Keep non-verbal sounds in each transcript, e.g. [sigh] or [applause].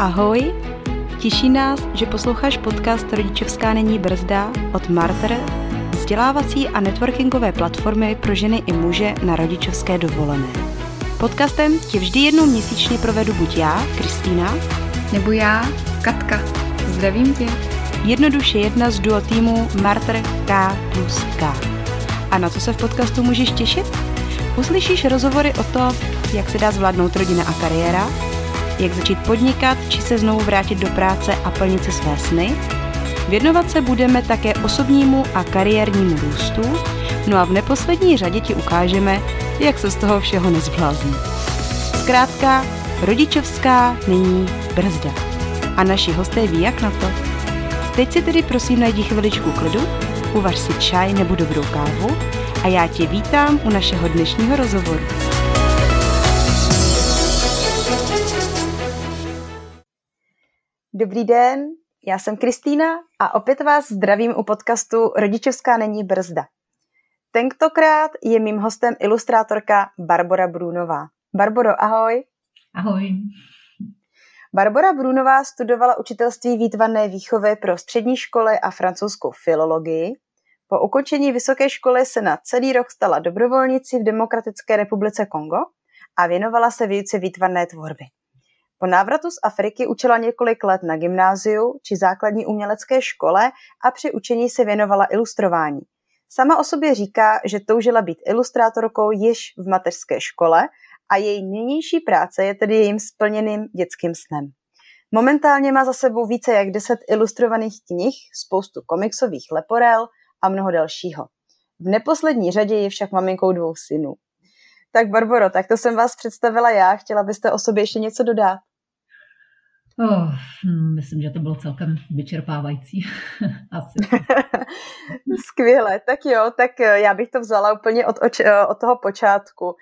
Ahoj, těší nás, že posloucháš podcast Rodičovská není brzda od Marter, vzdělávací a networkingové platformy pro ženy i muže na rodičovské dovolené. Podcastem tě vždy jednou měsíčně provedu buď já, Kristýna, nebo já, Katka. Zdravím tě. Jednoduše jedna z duo týmu Marter K plus K. A na co se v podcastu můžeš těšit? Uslyšíš rozhovory o to, jak se dá zvládnout rodina a kariéra, jak začít podnikat či se znovu vrátit do práce a plnit si své sny. Věnovat se budeme také osobnímu a kariérnímu růstu, no a v neposlední řadě ti ukážeme, jak se z toho všeho nezblázní. Zkrátka, rodičovská není brzda. A naši hosté ví, jak na to. Teď si tedy prosím najdi chviličku klidu, uvař si čaj nebo dobrou kávu a já tě vítám u našeho dnešního rozhovoru. Dobrý den, já jsem Kristýna a opět vás zdravím u podcastu Rodičovská není brzda. Tentokrát je mým hostem ilustrátorka Barbara Brunová. Barboro, ahoj. Ahoj. Barbara Brunová studovala učitelství výtvarné výchovy pro střední školy a francouzskou filologii. Po ukončení vysoké školy se na celý rok stala dobrovolnicí v Demokratické republice Kongo a věnovala se výuce výtvarné tvorby. Po návratu z Afriky učila několik let na gymnáziu či základní umělecké škole a při učení se věnovala ilustrování. Sama o sobě říká, že toužila být ilustrátorkou již v mateřské škole a její nynější práce je tedy jejím splněným dětským snem. Momentálně má za sebou více jak deset ilustrovaných knih, spoustu komiksových leporel a mnoho dalšího. V neposlední řadě je však maminkou dvou synů. Tak Barbaro, tak to jsem vás představila já. Chtěla byste o sobě ještě něco dodat? Oh, myslím, že to bylo celkem vyčerpávající. [laughs] Asi. [laughs] Skvěle, tak jo, tak eh, já bych to vzala úplně od, od, eh, od toho počátku. Uh,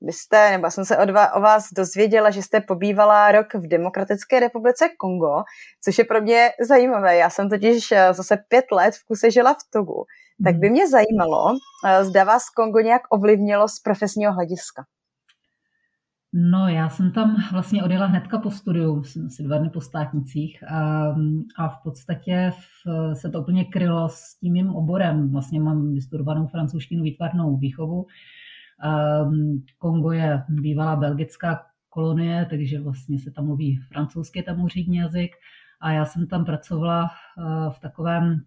vy jste, nebo jsem se od vás, o vás dozvěděla, že jste pobývala rok v Demokratické republice Kongo, což je pro mě zajímavé. Já jsem totiž zase pět let v kuse žila v Togu. Tak by hmm. mě zajímalo, zda vás Kongo nějak ovlivnilo z profesního hlediska. No, já jsem tam vlastně odjela hnedka po studiu, jsem asi dva dny po státnicích a, a v podstatě v, se to úplně krylo s tím mým oborem. Vlastně mám vystudovanou francouzštinu výtvarnou výchovu. Um, Kongo je bývalá belgická kolonie, takže vlastně se tam mluví francouzsky, tam úřední jazyk. A já jsem tam pracovala uh, v takovém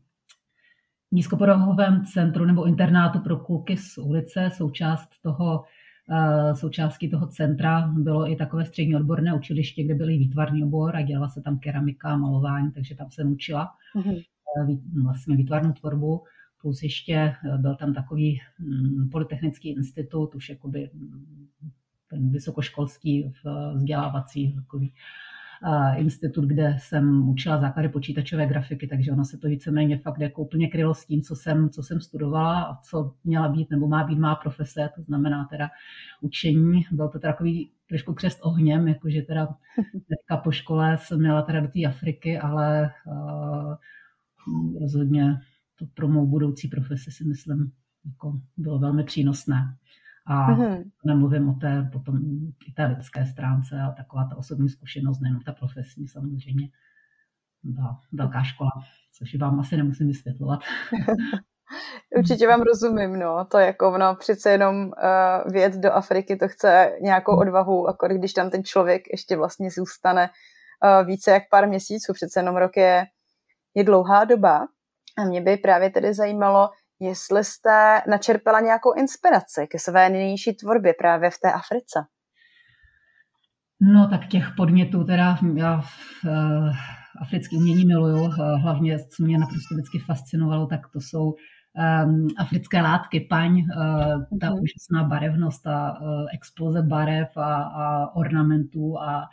nízkoporohovém centru nebo internátu pro kluky z ulice, součást toho Eh, součástí toho centra bylo i takové střední odborné učiliště, kde byl výtvarný obor a dělala se tam keramika, malování, takže tam jsem učila mm-hmm. vlastně výtvarnou tvorbu. Plus ještě eh, byl tam takový mm, polytechnický institut, už jakoby mm, ten vysokoškolský vzdělávací takový institut, kde jsem učila základy počítačové grafiky, takže ono se to víceméně fakt jako úplně krylo s tím, co jsem, co jsem studovala a co měla být nebo má být má profese, to znamená teda učení. Byl to takový trošku křest ohněm, jakože teda teďka po škole jsem měla teda do té Afriky, ale uh, rozhodně to pro mou budoucí profesi si myslím jako bylo velmi přínosné. A mm-hmm. nemluvím o té potom i té lidské stránce, ale taková ta osobní zkušenost, nejenom ta profesní samozřejmě. Byla velká škola, což vám asi nemusím vysvětlovat. [laughs] Určitě vám rozumím, no. To jako, no, přece jenom uh, věc do Afriky, to chce nějakou odvahu, akor když tam ten člověk ještě vlastně zůstane uh, více jak pár měsíců, přece jenom rok je, je dlouhá doba. A mě by právě tedy zajímalo, jestli jste načerpala nějakou inspiraci ke své nynější tvorbě právě v té Africe. No tak těch podmětů teda já v uh, africký umění miluju, uh, hlavně co mě naprosto vždycky fascinovalo, tak to jsou um, africké látky, paň, uh, ta mm-hmm. úžasná barevnost, ta uh, exploze barev a, a ornamentů a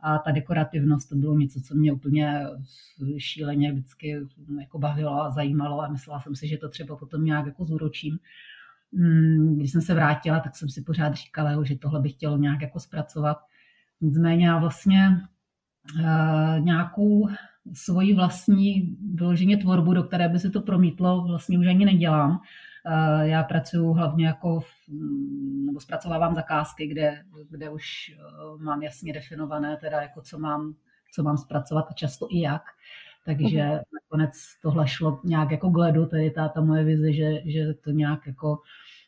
a ta dekorativnost to bylo něco, co mě úplně šíleně vždycky jako bavilo a zajímalo a myslela jsem si, že to třeba potom nějak jako zúročím. Mm, když jsem se vrátila, tak jsem si pořád říkala, že tohle bych chtělo nějak jako zpracovat. Nicméně já vlastně uh, nějakou svoji vlastní vyloženě tvorbu, do které by se to promítlo, vlastně už ani nedělám. Eh, já pracuji hlavně jako, v, nebo zpracovávám zakázky, kde, kde už eh, mám jasně definované, teda jako co mám co mám zpracovat a často i jak. Takže mm. nakonec tohle šlo nějak jako k ledu, tady ta, ta moje vize, že, že to nějak jako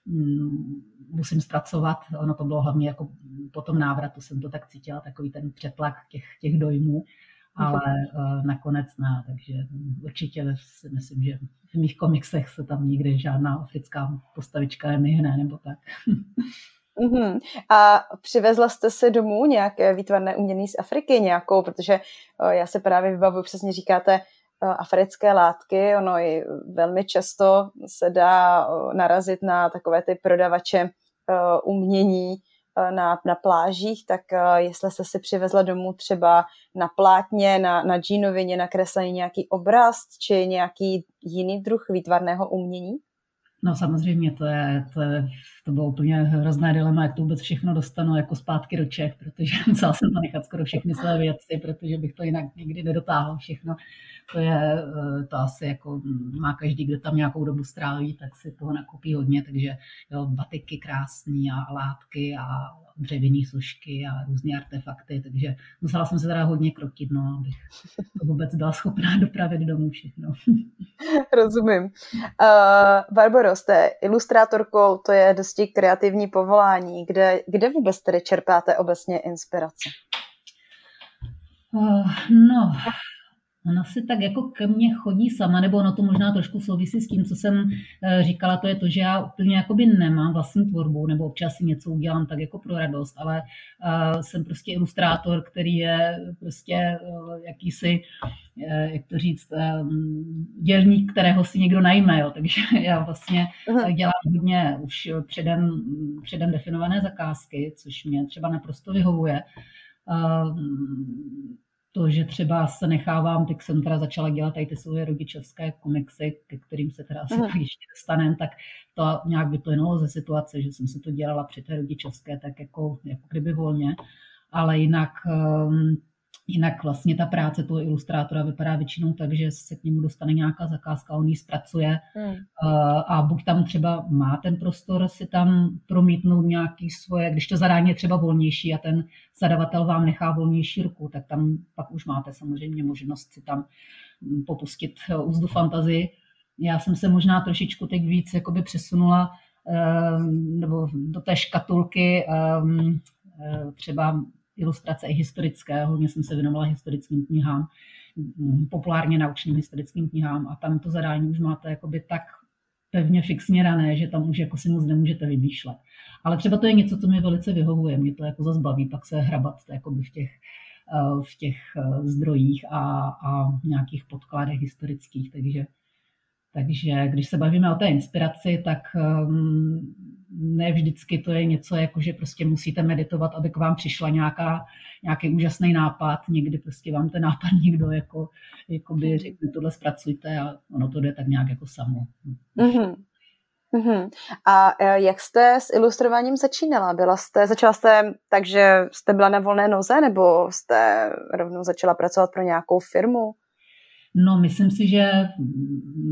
mm, musím zpracovat. Ono to bylo hlavně jako po tom návratu jsem to tak cítila, takový ten přetlak těch, těch dojmů, ale uh, nakonec ne, takže určitě si myslím, že v mých komiksech se tam nikdy žádná africká postavička nemihne nebo tak. Mm-hmm. [laughs] A přivezla jste se domů nějaké výtvarné umění z Afriky nějakou, protože uh, já se právě vybavuju, přesně říkáte, uh, africké látky, ono i velmi často se dá narazit na takové ty prodavače umění na, na plážích, tak jestli jste si přivezla domů třeba na plátně, na, na džínovině nakreslený nějaký obraz, či nějaký jiný druh výtvarného umění? No samozřejmě, to, je, to, je, to bylo úplně hrozné dilema, jak to vůbec všechno dostanu jako zpátky do Čech, protože [laughs] musela jsem to nechat skoro všechny své věci, protože bych to jinak nikdy nedotáhla všechno. To je, eh, to asi jako má každý, kdo tam nějakou dobu stráví, tak si toho nakupí hodně, takže jo, batiky krásný a látky a dřevěné složky a různé artefakty, takže musela jsem se teda hodně krotit, no, abych to vůbec byla schopná dopravit domů všechno. [laughs] Rozumím. Uh, Barbaro, jste ilustrátorkou, to je dosti kreativní povolání. Kde, kde vůbec tedy čerpáte obecně inspiraci? Uh, no, Ona si tak jako ke mně chodí sama, nebo ono to možná trošku souvisí s tím, co jsem eh, říkala, to je to, že já úplně jakoby nemám vlastní tvorbu, nebo občas si něco udělám tak jako pro radost, ale uh, jsem prostě ilustrátor, který je prostě uh, jakýsi, uh, jak to říct, um, dělník, kterého si někdo najme, jo. takže [laughs] já vlastně uh-huh. dělám hodně už předem, předem definované zakázky, což mě třeba naprosto vyhovuje. Uh, to, že třeba se nechávám, tak jsem teda začala dělat tady ty svoje rodičovské komiksy, ke kterým se teda asi uh-huh. ještě dostaneme, tak to nějak vyplynulo ze situace, že jsem si to dělala při té rodičovské, tak jako, jako kdyby volně, ale jinak um, Jinak vlastně ta práce toho ilustrátora vypadá většinou tak, že se k němu dostane nějaká zakázka, on ji zpracuje hmm. a buď tam třeba má ten prostor si tam promítnout nějaký svoje, když to zadání je třeba volnější a ten zadavatel vám nechá volnější ruku, tak tam pak už máte samozřejmě možnost si tam hm, popustit úzdu fantazii. Já jsem se možná trošičku teď víc jakoby přesunula ehm, nebo do té škatulky ehm, eh, třeba ilustrace i historické, hodně jsem se věnovala historickým knihám, mm, populárně naučným historickým knihám a tam to zadání už máte jakoby tak pevně fixně rané, že tam už jako si moc nemůžete vymýšlet. Ale třeba to je něco, co mi velice vyhovuje, mě to jako zase baví, pak se hrabat v těch, eh, v těch eh, zdrojích a, a nějakých podkladech historických, takže takže když se bavíme o té inspiraci, tak um, ne vždycky to je něco, jako že prostě musíte meditovat, aby k vám přišla nějaká, nějaký úžasný nápad. Někdy prostě vám ten nápad někdo jako, jako by řekne, tohle zpracujte a ono to jde tak nějak jako samo. Mm-hmm. Mm-hmm. A e, jak jste s ilustrováním začínala? Byla jste, začala jste tak, že jste byla na volné noze, nebo jste rovnou začala pracovat pro nějakou firmu? No, myslím si, že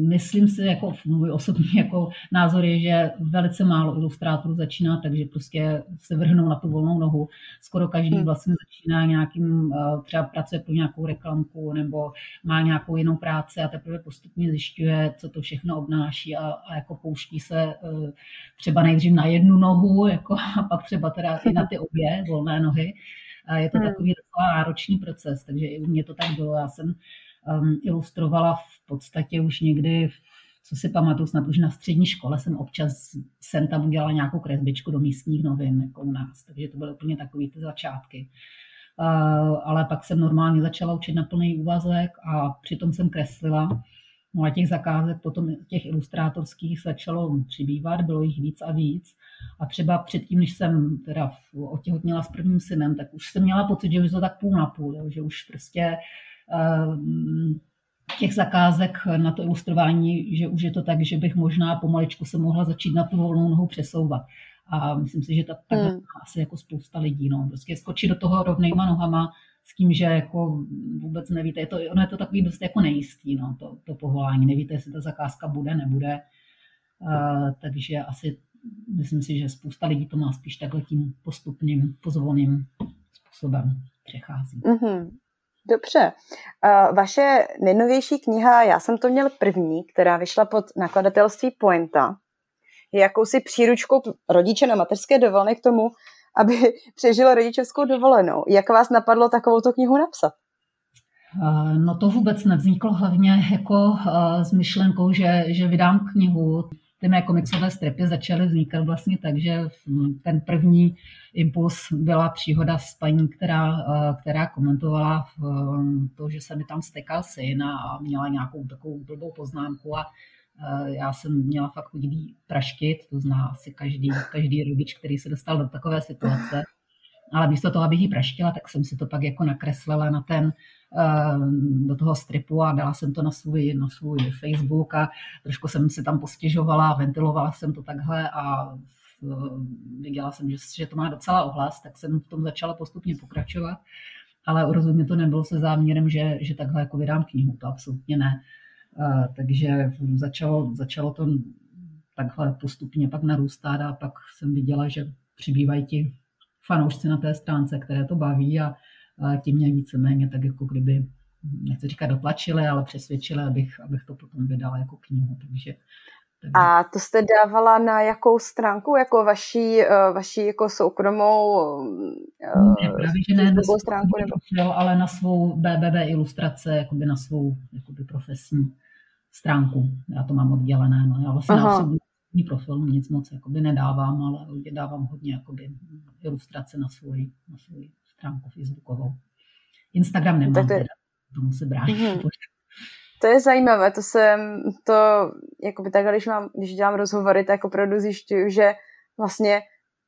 myslím si, jako můj osobní [laughs] jako názor je, že velice málo ilustrátorů začíná, takže prostě se vrhnou na tu volnou nohu. Skoro každý hmm. vlastně začíná nějakým, eh, třeba pracuje pro nějakou reklamku nebo má nějakou jinou práci a teprve postupně zjišťuje, co to všechno obnáší a, a jako pouští se eh, třeba nejdřív na jednu nohu [laughs] jako, a pak třeba teda i na ty obě volné nohy. A je to hmm. takový docela náročný proces, takže i u mě to tak bylo. Já jsem um, ilustrovala v podstatě už někdy, co si pamatuju, snad už na střední škole jsem občas jsem tam udělala nějakou kresbičku do místních novin, jako u nás, takže to byly úplně takové ty začátky. Uh, ale pak jsem normálně začala učit na plný úvazek a přitom jsem kreslila. No a těch zakázek potom těch ilustrátorských začalo přibývat, bylo jich víc a víc. A třeba předtím, než jsem teda otěhotněla s prvním synem, tak už jsem měla pocit, že už to tak půl na půl, jo, že už prostě těch zakázek na to ilustrování, že už je to tak, že bych možná pomaličku se mohla začít na tu volnou nohu přesouvat. A myslím si, že to tak hmm. asi jako spousta lidí. No. Prostě skočit do toho rovnýma nohama s tím, že jako vůbec nevíte, je to, ono je to takový dost jako nejistý, no, to, to povolání. Nevíte, jestli ta zakázka bude, nebude. Uh, takže asi myslím si, že spousta lidí to má spíš takhle tím postupným, pozvolným způsobem přechází. Mm-hmm. Dobře. Vaše nejnovější kniha, já jsem to měl první, která vyšla pod nakladatelství Poenta, je jakousi příručkou rodiče na mateřské dovolené k tomu, aby [laughs] přežila rodičovskou dovolenou. Jak vás napadlo takovouto knihu napsat? No to vůbec nevzniklo hlavně jako s myšlenkou, že, že vydám knihu ty mé komiksové stripy začaly vznikat vlastně tak, že ten první impuls byla příhoda s paní, která, eh, která komentovala eh, to, že se mi tam stekal syn a měla nějakou takovou blbou poznámku a eh, já jsem měla fakt chodivý praštit, to zná asi každý, každý rodič, který se dostal do takové situace. Ale místo toho, abych ji praštila, tak jsem si to pak jako nakreslila na ten, do toho stripu a dala jsem to na svůj, na svůj Facebook a trošku jsem si tam postěžovala, ventilovala jsem to takhle a viděla jsem, že, že to má docela ohlas, tak jsem v tom začala postupně pokračovat, ale rozhodně to nebylo se záměrem, že, že takhle jako vydám knihu, to absolutně ne. Takže začalo, začalo to takhle postupně pak narůstat a pak jsem viděla, že přibývají ti fanoušci na té stránce, které to baví a ti mě víceméně tak jako kdyby, nechci říkat dotlačili, ale přesvědčili, abych, abych to potom vydala jako knihu. Takže, takže... A to jste dávala na jakou stránku, jako vaší, eh, vaší jako soukromou ne, právě, že ne na stránku, nebo... profil, ale na svou BBB ilustrace, jakoby na svou jakoby profesní stránku. Já to mám oddělené. No. Já vlastně Aha. na osobní profil nic moc jakoby nedávám, ale dávám hodně jakoby ilustrace na svůj, na svůj stránku facebookovou. Instagram nemám, tak to je... teda, tomu se bránit. Mm-hmm. [laughs] To je zajímavé, to jsem, to, jakoby takhle, když, mám, když dělám rozhovory, tak opravdu zjišťuju, že vlastně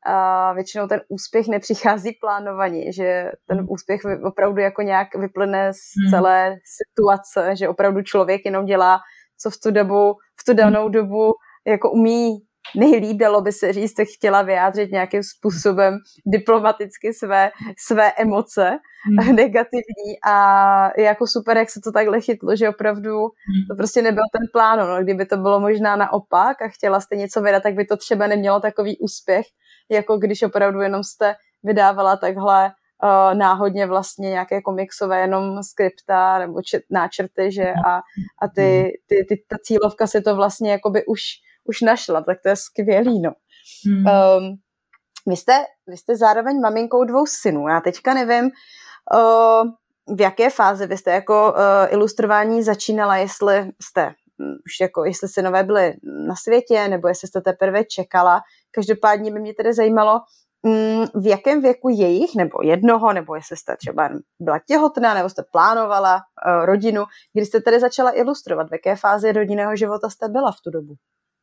a většinou ten úspěch nepřichází plánovaně, že ten mhm. úspěch opravdu jako nějak vyplyne z mhm. celé situace, že opravdu člověk jenom dělá, co v tu dobu, v tu danou dobu jako umí nejlíp, dalo by se říct, chtěla vyjádřit nějakým způsobem diplomaticky své, své emoce hmm. negativní. A je jako super, jak se to takhle chytlo, že opravdu hmm. to prostě nebyl ten plán, no, kdyby to bylo možná naopak a chtěla jste něco vydat, tak by to třeba nemělo takový úspěch, jako když opravdu jenom jste vydávala takhle uh, náhodně vlastně nějaké komiksové jenom skripta nebo čet, náčrty, že? A, a ty, ty, ty, ta cílovka si to vlastně jakoby už už našla, tak to je skvělý, no. Hmm. Um, vy, jste, vy jste zároveň maminkou dvou synů. Já teďka nevím, uh, v jaké fázi vy jste jako uh, ilustrování začínala, jestli jste hm, už jako, jestli synové byly na světě, nebo jestli jste teprve čekala. Každopádně by mě tedy zajímalo, um, v jakém věku jejich, nebo jednoho, nebo jestli jste třeba byla těhotná, nebo jste plánovala uh, rodinu, kdy jste tedy začala ilustrovat, v jaké fázi rodinného života jste byla v tu dobu?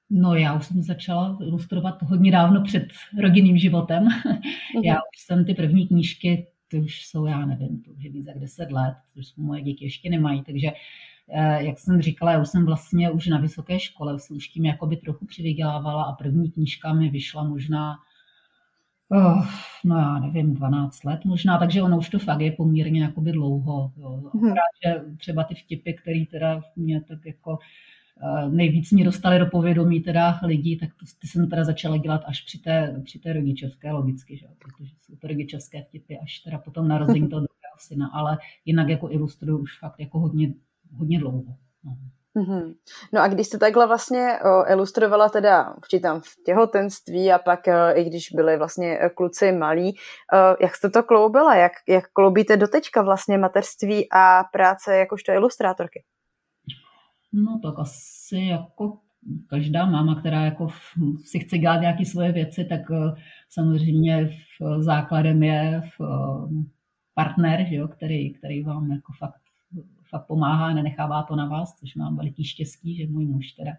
No já už jsem začala ilustrovat hodně dávno před rodinným životem. Mm-hmm. Já už jsem ty první knížky, ty už jsou, já nevím, to už je víc jak 10 let, už moje děti ještě nemají, takže eh, jak jsem říkala, já už jsem vlastně už na vysoké škole, jsem už tím jakoby trochu přivydělávala a první knížka mi vyšla možná Oh, no já nevím, 12 let možná, takže ono už to fakt je poměrně jakoby dlouho. Jo. Mm-hmm. že třeba ty vtipy, které teda mě tak jako nejvíc mě dostali do povědomí teda lidí, tak to, ty jsem teda začala dělat až při té, při té rodičovské logicky, že? protože jsou to rodičovské vtipy až teda potom narození toho druhého syna, ale jinak jako ilustruju už fakt jako hodně, hodně dlouho. No. Mm-hmm. No a když jste takhle vlastně ilustrovala teda určitě tam v těhotenství a pak i když byli vlastně e, kluci malí, jak jste to kloubila? Jak, jak kloubíte doteďka vlastně mateřství a práce jakožto ilustrátorky? No tak asi jako každá máma, která jako si chce dělat nějaké svoje věci, tak eh, samozřejmě v základem je v eh, partner, že jo, který, který vám jako fakt, fakt pomáhá, nenechává to na vás, což mám veliký štěstí, že můj muž teda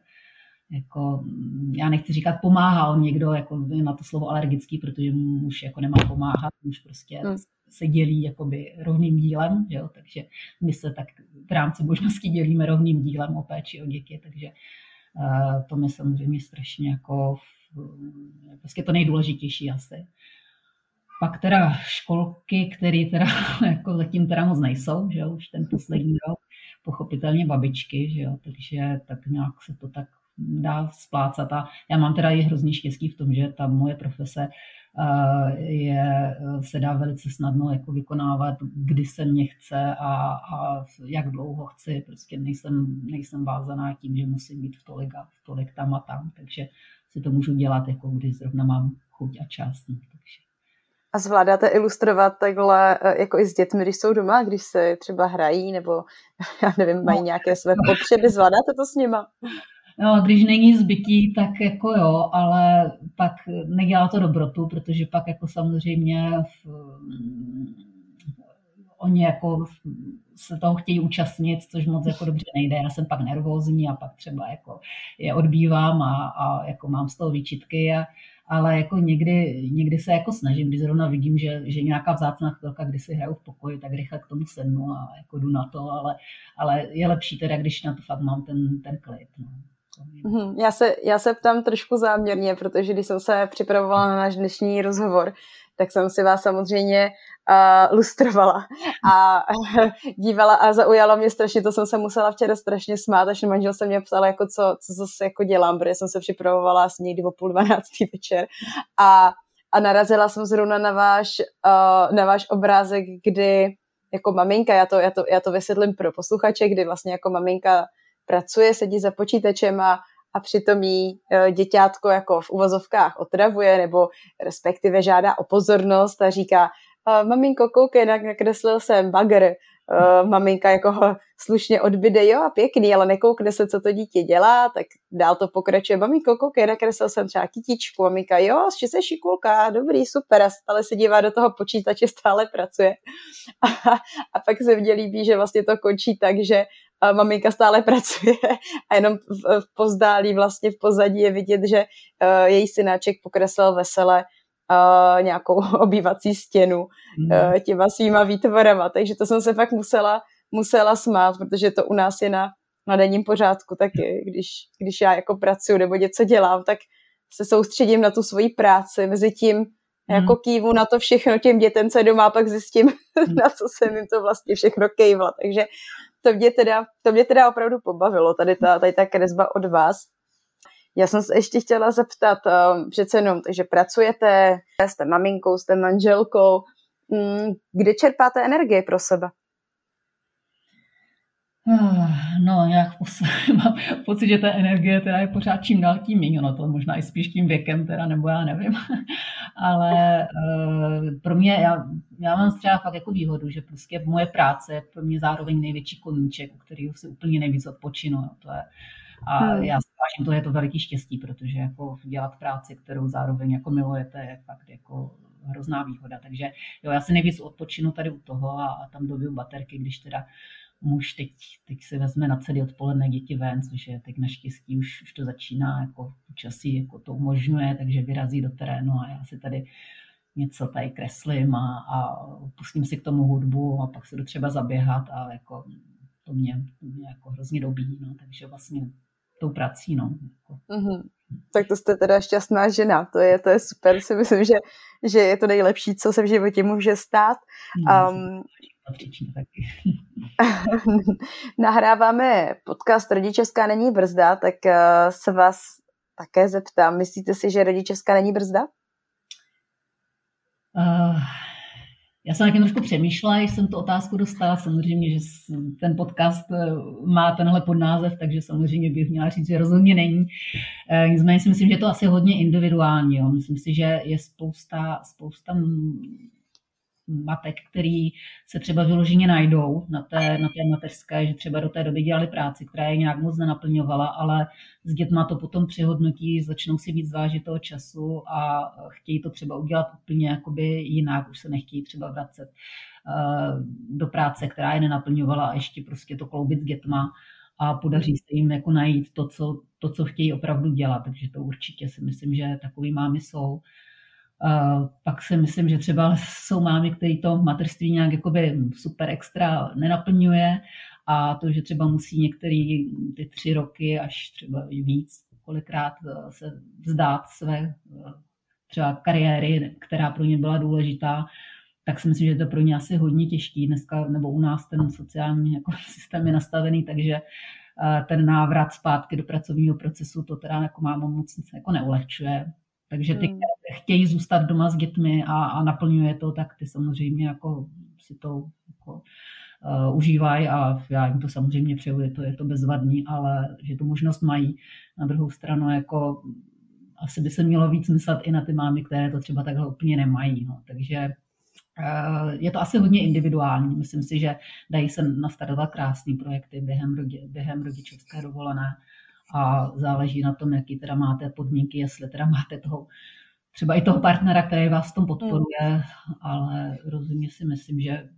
jako, já nechci říkat pomáhá, on někdo jako na to slovo alergický, protože muž jako nemá pomáhat, muž prostě hmm se dělí jakoby rovným dílem, jo? takže my se tak v rámci možností dělíme rovným dílem o péči o děti, takže uh, to mi samozřejmě strašně jako prostě to nejdůležitější asi. Pak teda školky, které teda [laughs] jako zatím teda moc nejsou, že jo, už ten poslední rok, pochopitelně babičky, že jo, takže tak nějak se to tak dá splácat a já mám teda i hrozně štěstí v tom, že ta moje profese je, se dá velice snadno jako vykonávat, kdy se mě chce a, a jak dlouho chci. Prostě nejsem, nejsem vázaná tím, že musím být v tolik a v tolik tam a tam, takže si to můžu dělat, jako když zrovna mám chuť a čas. No, takže. A zvládáte ilustrovat takhle eh, jako i s dětmi, když jsou doma, když se třeba hrají nebo [laughs] já nevím, mají no. nějaké své potřeby, zvládáte to s nima? No, když není zbytí, tak jako jo, ale pak nedělá to dobrotu, protože pak jako samozřejmě v, oni jako se toho chtějí účastnit, což moc jako dobře nejde. Já jsem pak nervózní a pak třeba jako je odbývám a, a jako mám z toho výčitky, a, ale jako někdy, někdy se jako snažím, když zrovna vidím, že, že nějaká vzácná chvilka, kdy si hraju v pokoji, tak rychle k tomu sednu a jako jdu na to, ale, ale je lepší teda, když na to fakt mám ten, ten klid. No. Mhm, já se, já se ptám trošku záměrně, protože když jsem se připravovala na náš dnešní rozhovor, tak jsem si vás samozřejmě uh, lustrovala a [laughs] dívala a zaujalo mě strašně, to jsem se musela včera strašně smát, až manžel se mě psal, jako co, co zase jako dělám, protože jsem se připravovala asi někdy o půl dvanáctý večer a, a narazila jsem zrovna na váš, uh, na váš obrázek, kdy jako maminka, já to, já, to, já to vysvětlím pro posluchače, kdy vlastně jako maminka pracuje, sedí za počítačem a, a přitom jí e, děťátko jako v uvozovkách otravuje nebo respektive žádá o pozornost a říká, maminko, koukej, nakreslil jsem bagr, Uh, maminka jako slušně odbyde, jo a pěkný, ale nekoukne se, co to dítě dělá, tak dál to pokračuje. Maminko, koukej, nakreslil jsem třeba kytičku. Maminka, jo, že se šikulka, dobrý, super. A stále se dívá do toho počítače, stále pracuje. [laughs] A, a pak se mně líbí, že vlastně to končí tak, že a maminka stále [laughs] pracuje a jenom v, v pozdálí vlastně v pozadí je vidět, že uh, její synáček pokreslil vesele uh, nějakou [laughs] obývací stěnu uh, těma svýma výtvorama, takže to jsem se fakt musela, musela smát, protože to u nás je na, na denním pořádku taky, když, když já jako pracuji nebo něco dělám, tak se soustředím na tu svoji práci, mezi tím mm. jako kývu na to všechno těm dětem, co doma, pak zjistím, [laughs] mm. na co jsem jim to vlastně všechno kejvla, takže to mě teda, to mě teda opravdu pobavilo, tady ta, tady ta kresba od vás. Já jsem se ještě chtěla zeptat, um, přece jenom, takže pracujete, jste maminkou, jste manželkou, um, kde čerpáte energie pro sebe? Ah, no, nějak [laughs] mám pocit, že ta energie teda je pořád čím dál tím méně, no to možná i spíš tím věkem teda, nebo já nevím. [laughs] Ale uh, pro mě, já, já mám třeba fakt jako výhodu, že prostě moje práce je pro mě zároveň největší koníček, u kterého si úplně nejvíc odpočinu. No, to je, a hmm. já si vážím, to je to veliký štěstí, protože jako dělat práci, kterou zároveň jako milujete, je fakt jako hrozná výhoda. Takže jo, já si nejvíc odpočinu tady u toho a, a tam dobiju baterky, když teda muž teď, teď se vezme na celý odpoledne děti ven, což je teď naštěstí už, už to začíná, jako počasí jako to umožňuje, takže vyrazí do terénu a já si tady něco tady kreslím a, a pustím si k tomu hudbu a pak se jdu třeba zaběhat a jako to mě, to mě jako hrozně dobí, no, takže vlastně tou prací, no. Mm-hmm. Tak to jste teda šťastná žena, to je, to je super, si myslím, že, že je to nejlepší, co se v životě může stát. No, um, [laughs] nahráváme podcast Rodičovská není brzda, tak uh, se vás také zeptám, myslíte si, že rodičovská není brzda? Uh, já jsem taky trošku přemýšlela, když jsem tu otázku dostala. Samozřejmě, že ten podcast eh, má tenhle podnázev, takže samozřejmě bych měla říct, že rozhodně není. Nicméně si myslím, že to asi hodně individuální. Jo. Myslím si, že je spousta, spousta matek, který se třeba vyloženě najdou na té, na té mateřské, že třeba do té doby dělali práci, která je nějak moc nenaplňovala, ale s dětma to potom přehodnotí, začnou si víc vážit toho času a chtějí to třeba udělat úplně jakoby jinak, už se nechtějí třeba vracet eh, do práce, která je nenaplňovala a ještě prostě to kloubit s dětma a podaří se jim jako najít to, co, to, co chtějí opravdu dělat. Takže to určitě si myslím, že takový mámy jsou. Pak si myslím, že třeba jsou mámy, které to materství nějak jakoby super extra nenaplňuje a to, že třeba musí některé ty tři roky až třeba víc kolikrát eh, se vzdát své eh, třeba kariéry, která pro ně byla důležitá, tak si myslím, že to je pro ně asi hodně těžký. Dneska nebo u nás ten sociální jako [laughs] systém je nastavený, takže ten návrat zpátky do pracovního procesu to teda jako máma moc jako neulehčuje Takže ty, hmm. které chtějí zůstat doma s dětmi a, a naplňuje to, tak ty samozřejmě jako si to jako, uh, užívají a já jim to samozřejmě přeju, je to, je to bezvadný, ale že tu možnost mají. Na druhou stranu jako asi by se mělo víc myslet i na ty mámy, které to třeba takhle úplně nemají. No. Takže uh, je to asi hodně individuální. Myslím si, že dají se nastartovat krásné projekty během, rodi, během rodičovské dovolené a záleží na tom, jaký teda máte podmínky, jestli teda máte toho třeba i toho partnera, který vás v tom podporuje, hmm. ale rozhodně si myslím, že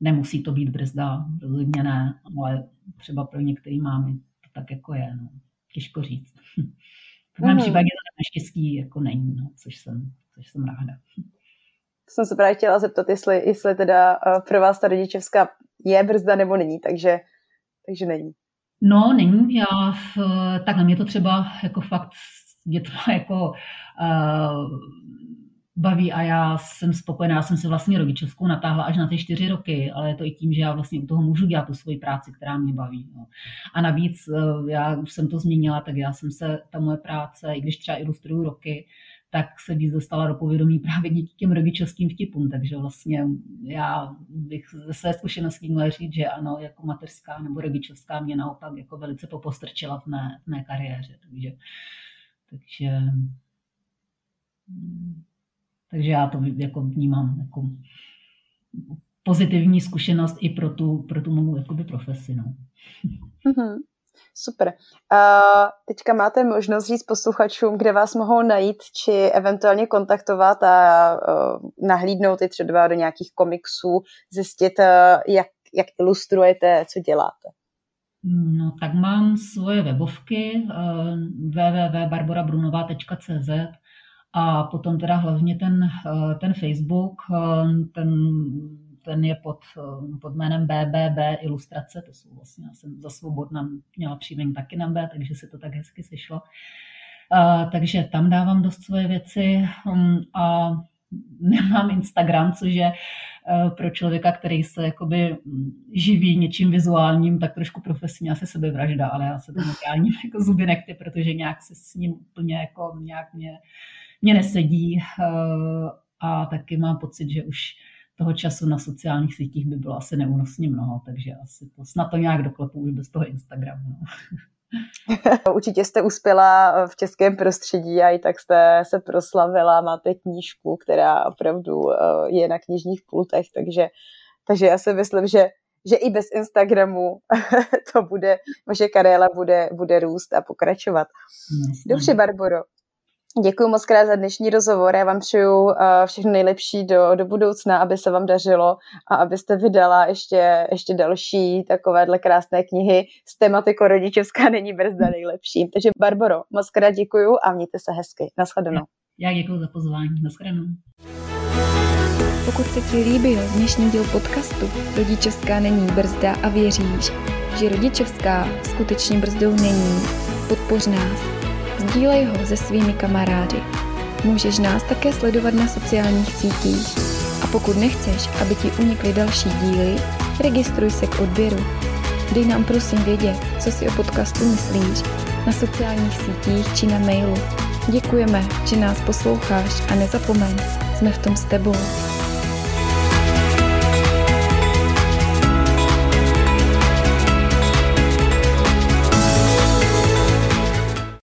nemusí to být brzda, rozhodně ne, ale třeba pro některý mámy to tak jako je, no. těžko říct. V mém hmm. případě to naštěstí jako není, no, což, jsem, což jsem ráda. Jsem se právě chtěla zeptat, jestli, jestli teda eh, pro vás ta rodičovská je brzda nebo není, takže, takže není. No, není. Já, tak na mě to třeba jako fakt, mě to [laughs] jako uh, baví a já jsem spokojená, já jsem si vlastně rodičovskou natáhla až na ty čtyři roky, ale je to i tím, že já vlastně u toho můžu dělat tu svoji práci, která mě baví. No. A navíc, uh, já už jsem to zmínila, tak já jsem se, ta moje práce, i když třeba ilustruju roky, tak se víc dostala do povědomí právě díky těm rodičovským vtipům. Takže vlastně já bych ze své zkušeností mohla říct, že ano, jako mateřská nebo rodičovská mě naopak jako velice popostrčila v mé, v mé kariéře. Takže, takže, takže já to jako vnímám jako pozitivní zkušenost i pro tu, pro tu mou jakoby profesi. No. Mm-hmm. Super. Uh, teďka máte možnost říct posluchačům, kde vás mohou najít, či eventuálně kontaktovat a uh, nahlídnout i třeba do nějakých komiksů, zjistit, uh, jak, jak ilustrujete, co děláte. No, tak mám svoje webovky uh, www.barborabrunová.cz a potom teda hlavně ten, ten Facebook, ten ten je pod, eh, pod jménem BBB ilustrace, to jsou vlastně, já jsem za svobodná měla příjmení taky na B, takže se to tak hezky sešlo. Uh, takže tam dávám dost svoje věci um, a nemám Instagram, což je uh, pro člověka, který se jakoby živí něčím vizuálním, tak trošku profesně asi sebevražda, ale já se tomu [laughs] ani jako zuby nechty, protože nějak se s ním úplně jako nějak mě, mě nesedí uh, a taky mám pocit, že už toho času na sociálních sítích by bylo asi neúnosně mnoho, takže asi to snad to nějak doklepu už bez toho Instagramu. No. [laughs] Určitě jste uspěla v českém prostředí a i tak jste se proslavila, máte knížku, která opravdu eh, je na knižních pultech, takže, takže já si myslím, že, že i bez Instagramu [laughs] to bude, vaše kariéra bude, bude růst a pokračovat. Dobře, Barboro, Děkuji moc krát za dnešní rozhovor. Já vám přeju uh, všechno nejlepší do, do budoucna, aby se vám dařilo a abyste vydala ještě, ještě další takovéhle krásné knihy s tematikou rodičovská není brzda nejlepší. Takže Barbaro, moc krát děkuji a mějte se hezky. Naschledanou. Já děkuji za pozvání. Naschledanou. Pokud se ti líbil dnešní díl podcastu Rodičovská není brzda a věříš, že rodičovská skutečně brzdou není, podpoř nás Sdílej ho se svými kamarády. Můžeš nás také sledovat na sociálních sítích. A pokud nechceš, aby ti unikly další díly, registruj se k odběru. Dej nám prosím vědět, co si o podcastu myslíš na sociálních sítích či na mailu. Děkujeme, že nás posloucháš a nezapomeň, jsme v tom s tebou.